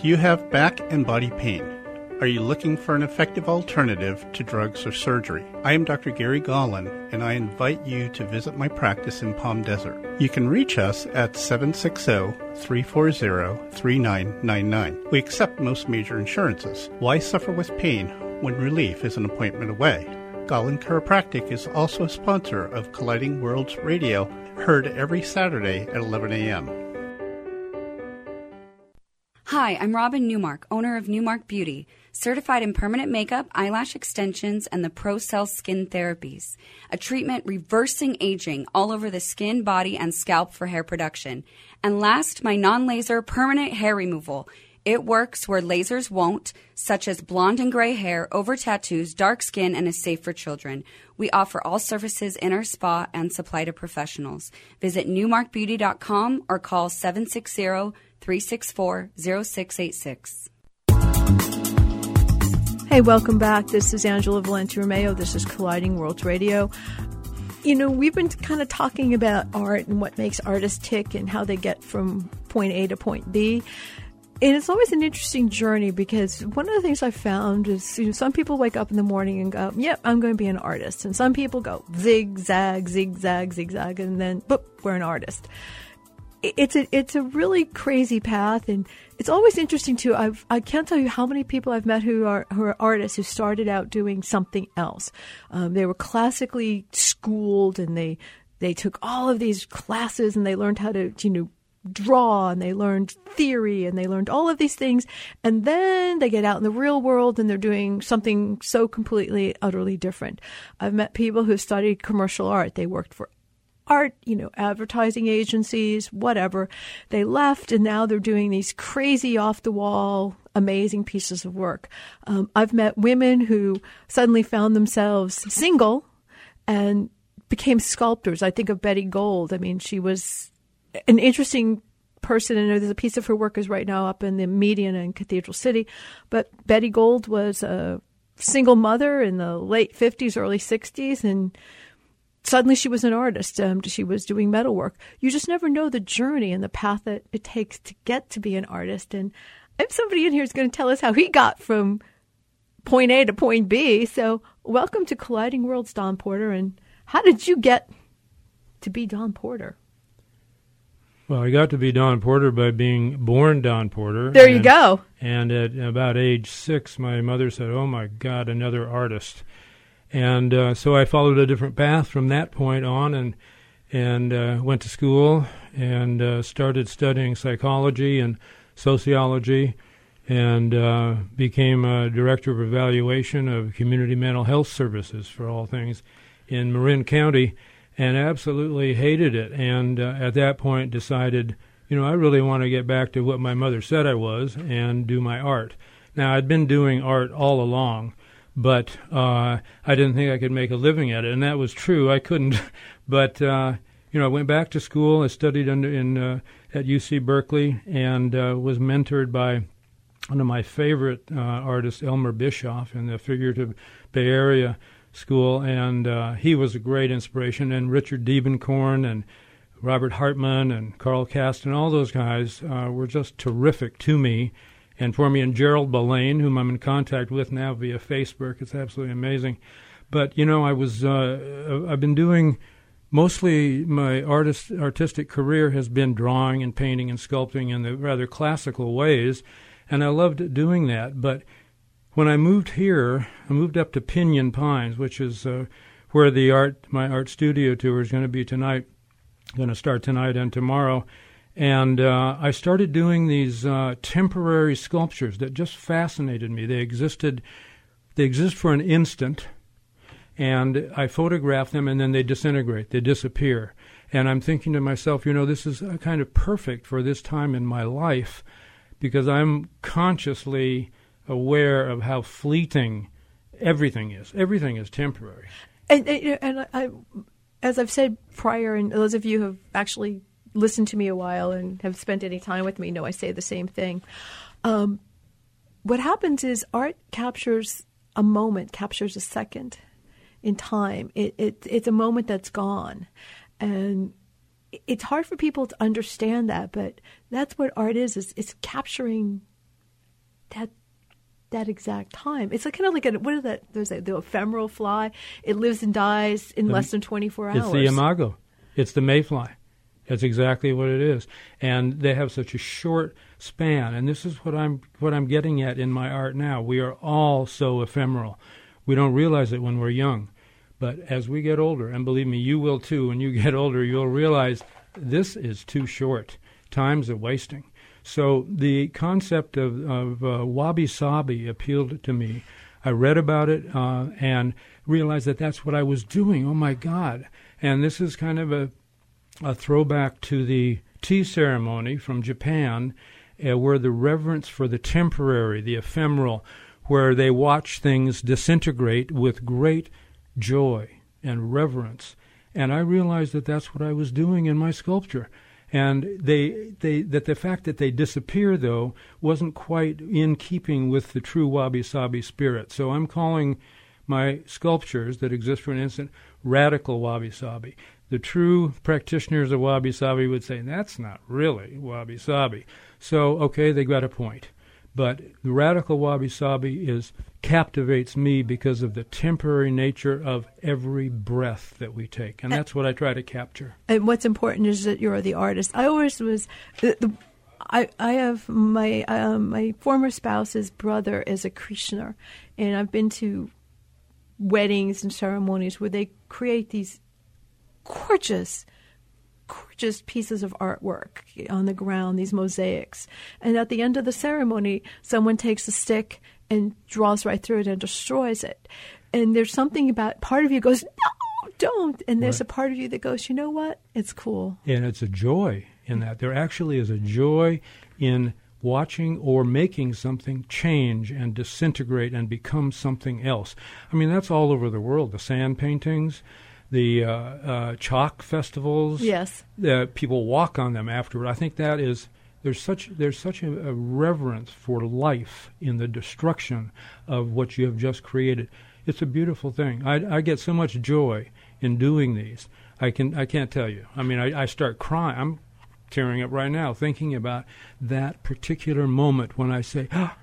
Do you have back and body pain? Are you looking for an effective alternative to drugs or surgery? I am Dr. Gary Gollin, and I invite you to visit my practice in Palm Desert. You can reach us at 760 340 3999. We accept most major insurances. Why suffer with pain when relief is an appointment away? Gollin Chiropractic is also a sponsor of Colliding Worlds Radio, heard every Saturday at 11 a.m. Hi, I'm Robin Newmark, owner of Newmark Beauty, certified in permanent makeup, eyelash extensions, and the ProCell Skin Therapies, a treatment reversing aging all over the skin, body, and scalp for hair production. And last, my non laser permanent hair removal. It works where lasers won't, such as blonde and gray hair, over tattoos, dark skin, and is safe for children. We offer all services in our spa and supply to professionals. Visit newmarkbeauty.com or call 760 364 0686. Hey, welcome back. This is Angela Valenti Romeo. This is Colliding Worlds Radio. You know, we've been kind of talking about art and what makes artists tick and how they get from point A to point B and it's always an interesting journey because one of the things I found is you know some people wake up in the morning and go, "Yep, I'm going to be an artist," and some people go zigzag, zigzag, zigzag, and then boop, we're an artist. It's a it's a really crazy path, and it's always interesting too. I've I can't tell you how many people I've met who are who are artists who started out doing something else. Um, they were classically schooled, and they they took all of these classes and they learned how to you know draw and they learned theory and they learned all of these things. And then they get out in the real world and they're doing something so completely, utterly different. I've met people who studied commercial art. They worked for art, you know, advertising agencies, whatever. They left and now they're doing these crazy off the wall, amazing pieces of work. Um, I've met women who suddenly found themselves single and became sculptors. I think of Betty Gold. I mean, she was an interesting person, I know there's a piece of her work is right now up in the Median in Cathedral City. But Betty Gold was a single mother in the late 50s, early 60s, and suddenly she was an artist. Um, she was doing metalwork. You just never know the journey and the path that it takes to get to be an artist. And if somebody in here is going to tell us how he got from point A to point B. So, welcome to Colliding Worlds, Don Porter. And how did you get to be Don Porter? Well, I got to be Don Porter by being born Don Porter. There and, you go. And at about age six, my mother said, "Oh my God, another artist." And uh, so I followed a different path from that point on, and and uh, went to school and uh, started studying psychology and sociology, and uh, became a director of evaluation of community mental health services for all things in Marin County and absolutely hated it. And uh, at that point, decided, you know, I really want to get back to what my mother said I was and do my art. Now, I'd been doing art all along, but uh, I didn't think I could make a living at it, and that was true. I couldn't, but uh, you know, I went back to school. I studied under in uh, at UC Berkeley and uh, was mentored by one of my favorite uh, artists, Elmer Bischoff, in the figurative Bay Area school, and uh, he was a great inspiration. And Richard Diebenkorn and Robert Hartman and Carl Cast and all those guys uh, were just terrific to me and for me. And Gerald Balaine, whom I'm in contact with now via Facebook, it's absolutely amazing. But you know, I was uh, I've been doing mostly my artist artistic career has been drawing and painting and sculpting in the rather classical ways, and I loved doing that. But when I moved here, I moved up to Pinyon Pines, which is uh, where the art my art studio tour is going to be tonight. Going to start tonight and tomorrow, and uh, I started doing these uh, temporary sculptures that just fascinated me. They existed, they exist for an instant, and I photograph them, and then they disintegrate, they disappear. And I'm thinking to myself, you know, this is uh, kind of perfect for this time in my life because I'm consciously aware of how fleeting everything is. Everything is temporary. And, and, and I, as I've said prior, and those of you who have actually listened to me a while and have spent any time with me know I say the same thing. Um, what happens is art captures a moment, captures a second in time. It, it, it's a moment that's gone. And it's hard for people to understand that, but that's what art is, is it's capturing that that exact time. It's like kind of like a what is that? There's a, the ephemeral fly. It lives and dies in less than 24 hours. It's the imago. It's the mayfly. That's exactly what it is. And they have such a short span. And this is what I'm what I'm getting at in my art now. We are all so ephemeral. We don't realize it when we're young. But as we get older, and believe me, you will too, when you get older, you'll realize this is too short. Time's a wasting. So the concept of, of uh, wabi sabi appealed to me. I read about it uh, and realized that that's what I was doing. Oh my God. And this is kind of a, a throwback to the tea ceremony from Japan, uh, where the reverence for the temporary, the ephemeral, where they watch things disintegrate with great joy and reverence. And I realized that that's what I was doing in my sculpture. And they, they, that the fact that they disappear, though, wasn't quite in keeping with the true wabi sabi spirit. So I'm calling my sculptures that exist for an instant radical wabi sabi. The true practitioners of wabi sabi would say, that's not really wabi sabi. So, okay, they got a point. But the radical wabi sabi is captivates me because of the temporary nature of every breath that we take, and that's what I try to capture. And what's important is that you're the artist. I always was. The, the, I, I have my um, my former spouse's brother is a Krishna, and I've been to weddings and ceremonies where they create these gorgeous gorgeous pieces of artwork on the ground, these mosaics. And at the end of the ceremony, someone takes a stick and draws right through it and destroys it. And there's something about part of you goes, no, don't. And there's right. a part of you that goes, you know what? It's cool. And it's a joy in that. There actually is a joy in watching or making something change and disintegrate and become something else. I mean, that's all over the world. The sand paintings, the uh, uh, chalk festivals. Yes, uh, people walk on them afterward. I think that is there's such there's such a, a, reverence for life in the destruction of what you have just created. It's a beautiful thing. I, I get so much joy in doing these. I can I can't tell you. I mean, I, I start crying. I'm tearing up right now thinking about that particular moment when I say, ah,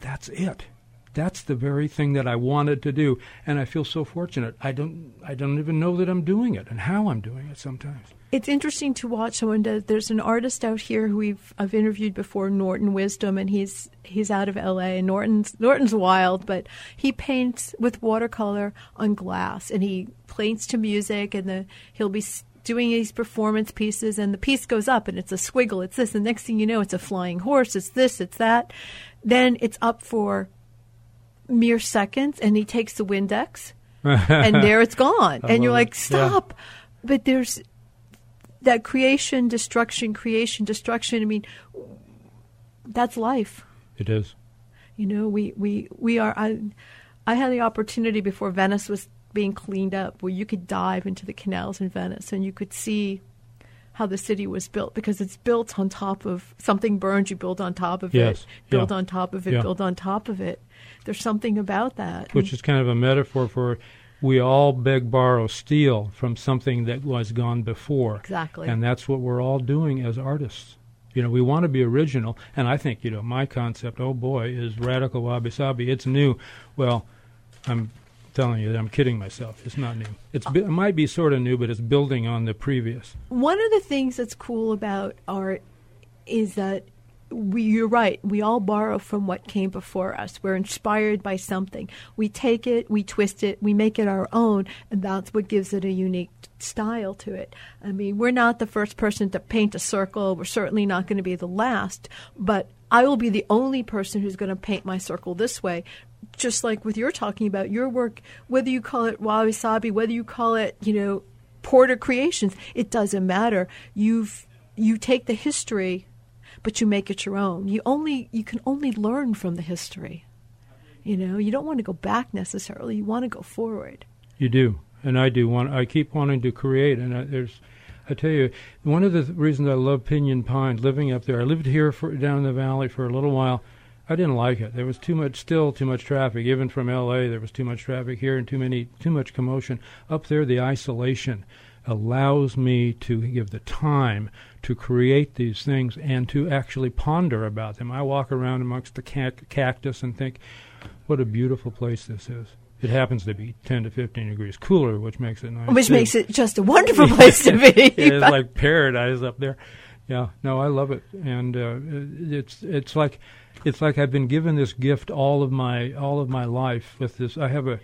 "That's it." That's the very thing that I wanted to do, and I feel so fortunate. I don't I don't even know that I'm doing it and how I'm doing it sometimes. It's interesting to watch someone does. There's an artist out here who we've I've interviewed before, Norton Wisdom, and he's he's out of L.A. Norton's Norton's wild, but he paints with watercolor on glass, and he paints to music, and the he'll be doing these performance pieces and the piece goes up and it's a squiggle it's this the next thing you know it's a flying horse it's this it's that then it's up for mere seconds and he takes the Windex and there it's gone. and you're like, stop. Yeah. But there's that creation, destruction, creation, destruction. I mean, that's life. It is. You know, we, we, we are. I, I had the opportunity before Venice was being cleaned up where you could dive into the canals in Venice and you could see how the city was built because it's built on top of something burned, you build on top of yes. it, build yeah. on top of it, yeah. build on top of it. There's something about that. Which is kind of a metaphor for we all beg, borrow, steal from something that was gone before. Exactly. And that's what we're all doing as artists. You know, we want to be original, and I think you know my concept. Oh boy, is radical wabi sabi. It's new. Well, I'm telling you that I'm kidding myself. It's not new. It's it might be sort of new, but it's building on the previous. One of the things that's cool about art is that we, you're right. We all borrow from what came before us. We're inspired by something. We take it, we twist it, we make it our own, and that's what gives it a unique style to it. I mean, we're not the first person to paint a circle. We're certainly not going to be the last, but I will be the only person who's going to paint my circle this way. Just like with your talking about your work, whether you call it wabi sabi, whether you call it, you know, Porter Creations, it doesn't matter. You've you take the history but you make it your own. You only you can only learn from the history. You know, you don't want to go back necessarily. You want to go forward. You do, and I do want. I keep wanting to create, and I, there's. I tell you, one of the th- reasons I love Pinyon Pines, living up there. I lived here for down in the valley for a little while. I didn't like it. There was too much, still too much traffic. Even from L.A., there was too much traffic here and too many, too much commotion. Up there, the isolation allows me to give the time to create these things and to actually ponder about them. I walk around amongst the cactus and think, what a beautiful place this is. It happens to be 10 to 15 degrees cooler, which makes it nice. Which too. makes it just a wonderful place to be. it's like paradise up there. Yeah, no, I love it, and uh, it's it's like it's like I've been given this gift all of my all of my life with this. I have a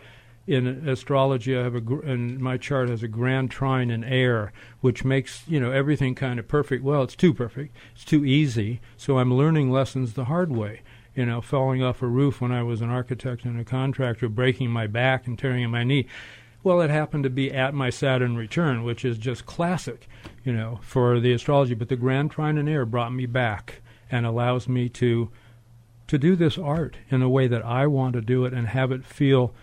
in astrology, I have a and my chart has a grand trine in air, which makes you know everything kind of perfect. Well, it's too perfect. It's too easy. So I'm learning lessons the hard way. You know, falling off a roof when I was an architect and a contractor, breaking my back and tearing my knee. Well, it happened to be at my Saturn return, which is just classic, you know, for the astrology. But the Grand Trine in Air brought me back and allows me to to do this art in a way that I want to do it and have it feel.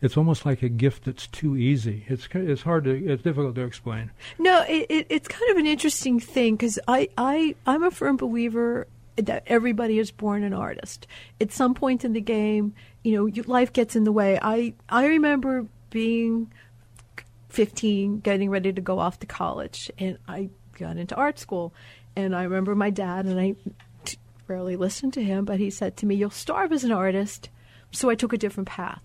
It's almost like a gift that's too easy. It's it's hard to it's difficult to explain. No, it, it it's kind of an interesting thing because I I I'm a firm believer that everybody is born an artist. At some point in the game, you know, life gets in the way. I I remember being 15, getting ready to go off to college, and I got into art school. And I remember my dad, and I t- rarely listened to him, but he said to me, You'll starve as an artist. So I took a different path.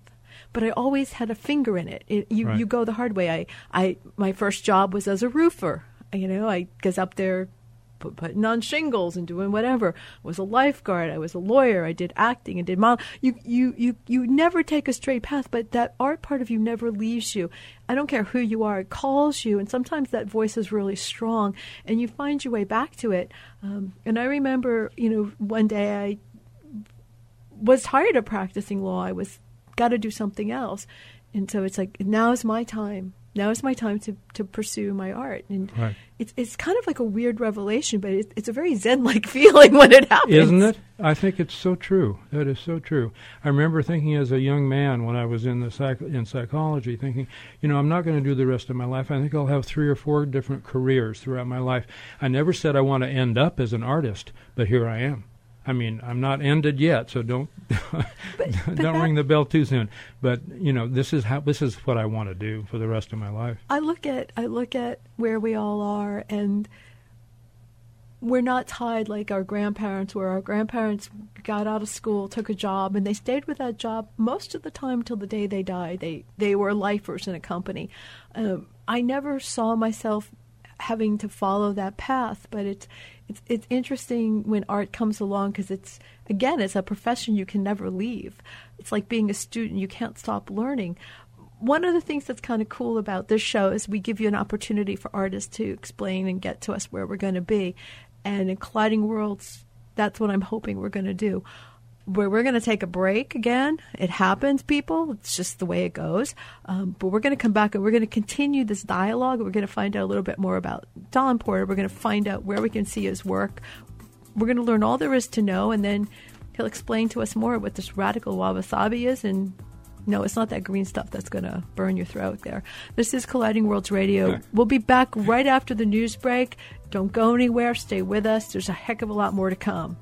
But I always had a finger in it. it you, right. you go the hard way. I, I, my first job was as a roofer. You know, I was up there put, putting on shingles and doing whatever. I was a lifeguard. I was a lawyer. I did acting and did model. You, you, you, you never take a straight path, but that art part of you never leaves you. I don't care who you are, it calls you, and sometimes that voice is really strong, and you find your way back to it. Um, and I remember, you know, one day I was tired of practicing law. I was got to do something else, and so it's like now is my time now is my time to, to pursue my art. And right. it's it's kind of like a weird revelation, but it, it's a very Zen like feeling when it happens. Isn't it? I think it's so true. That is so true. I remember thinking as a young man when I was in the psych- in psychology, thinking, you know, I'm not going to do the rest of my life. I think I'll have three or four different careers throughout my life. I never said I want to end up as an artist, but here I am. I mean, I'm not ended yet, so don't but, but don't ring the bell too soon. But you know, this is how this is what I want to do for the rest of my life. I look at I look at where we all are, and we're not tied like our grandparents were. Our grandparents got out of school, took a job, and they stayed with that job most of the time till the day they died. They they were lifers in a company. Um, I never saw myself having to follow that path, but it's it's it's interesting when art comes along because it's again it's a profession you can never leave. It's like being a student; you can't stop learning. One of the things that's kind of cool about this show is we give you an opportunity for artists to explain and get to us where we're going to be, and in colliding worlds, that's what I'm hoping we're going to do where we're going to take a break again. It happens, people. It's just the way it goes. Um, but we're going to come back and we're going to continue this dialogue. We're going to find out a little bit more about Don Porter. We're going to find out where we can see his work. We're going to learn all there is to know, and then he'll explain to us more what this radical wabi-sabi is. And no, it's not that green stuff that's going to burn your throat there. This is Colliding Worlds Radio. We'll be back right after the news break. Don't go anywhere. Stay with us. There's a heck of a lot more to come.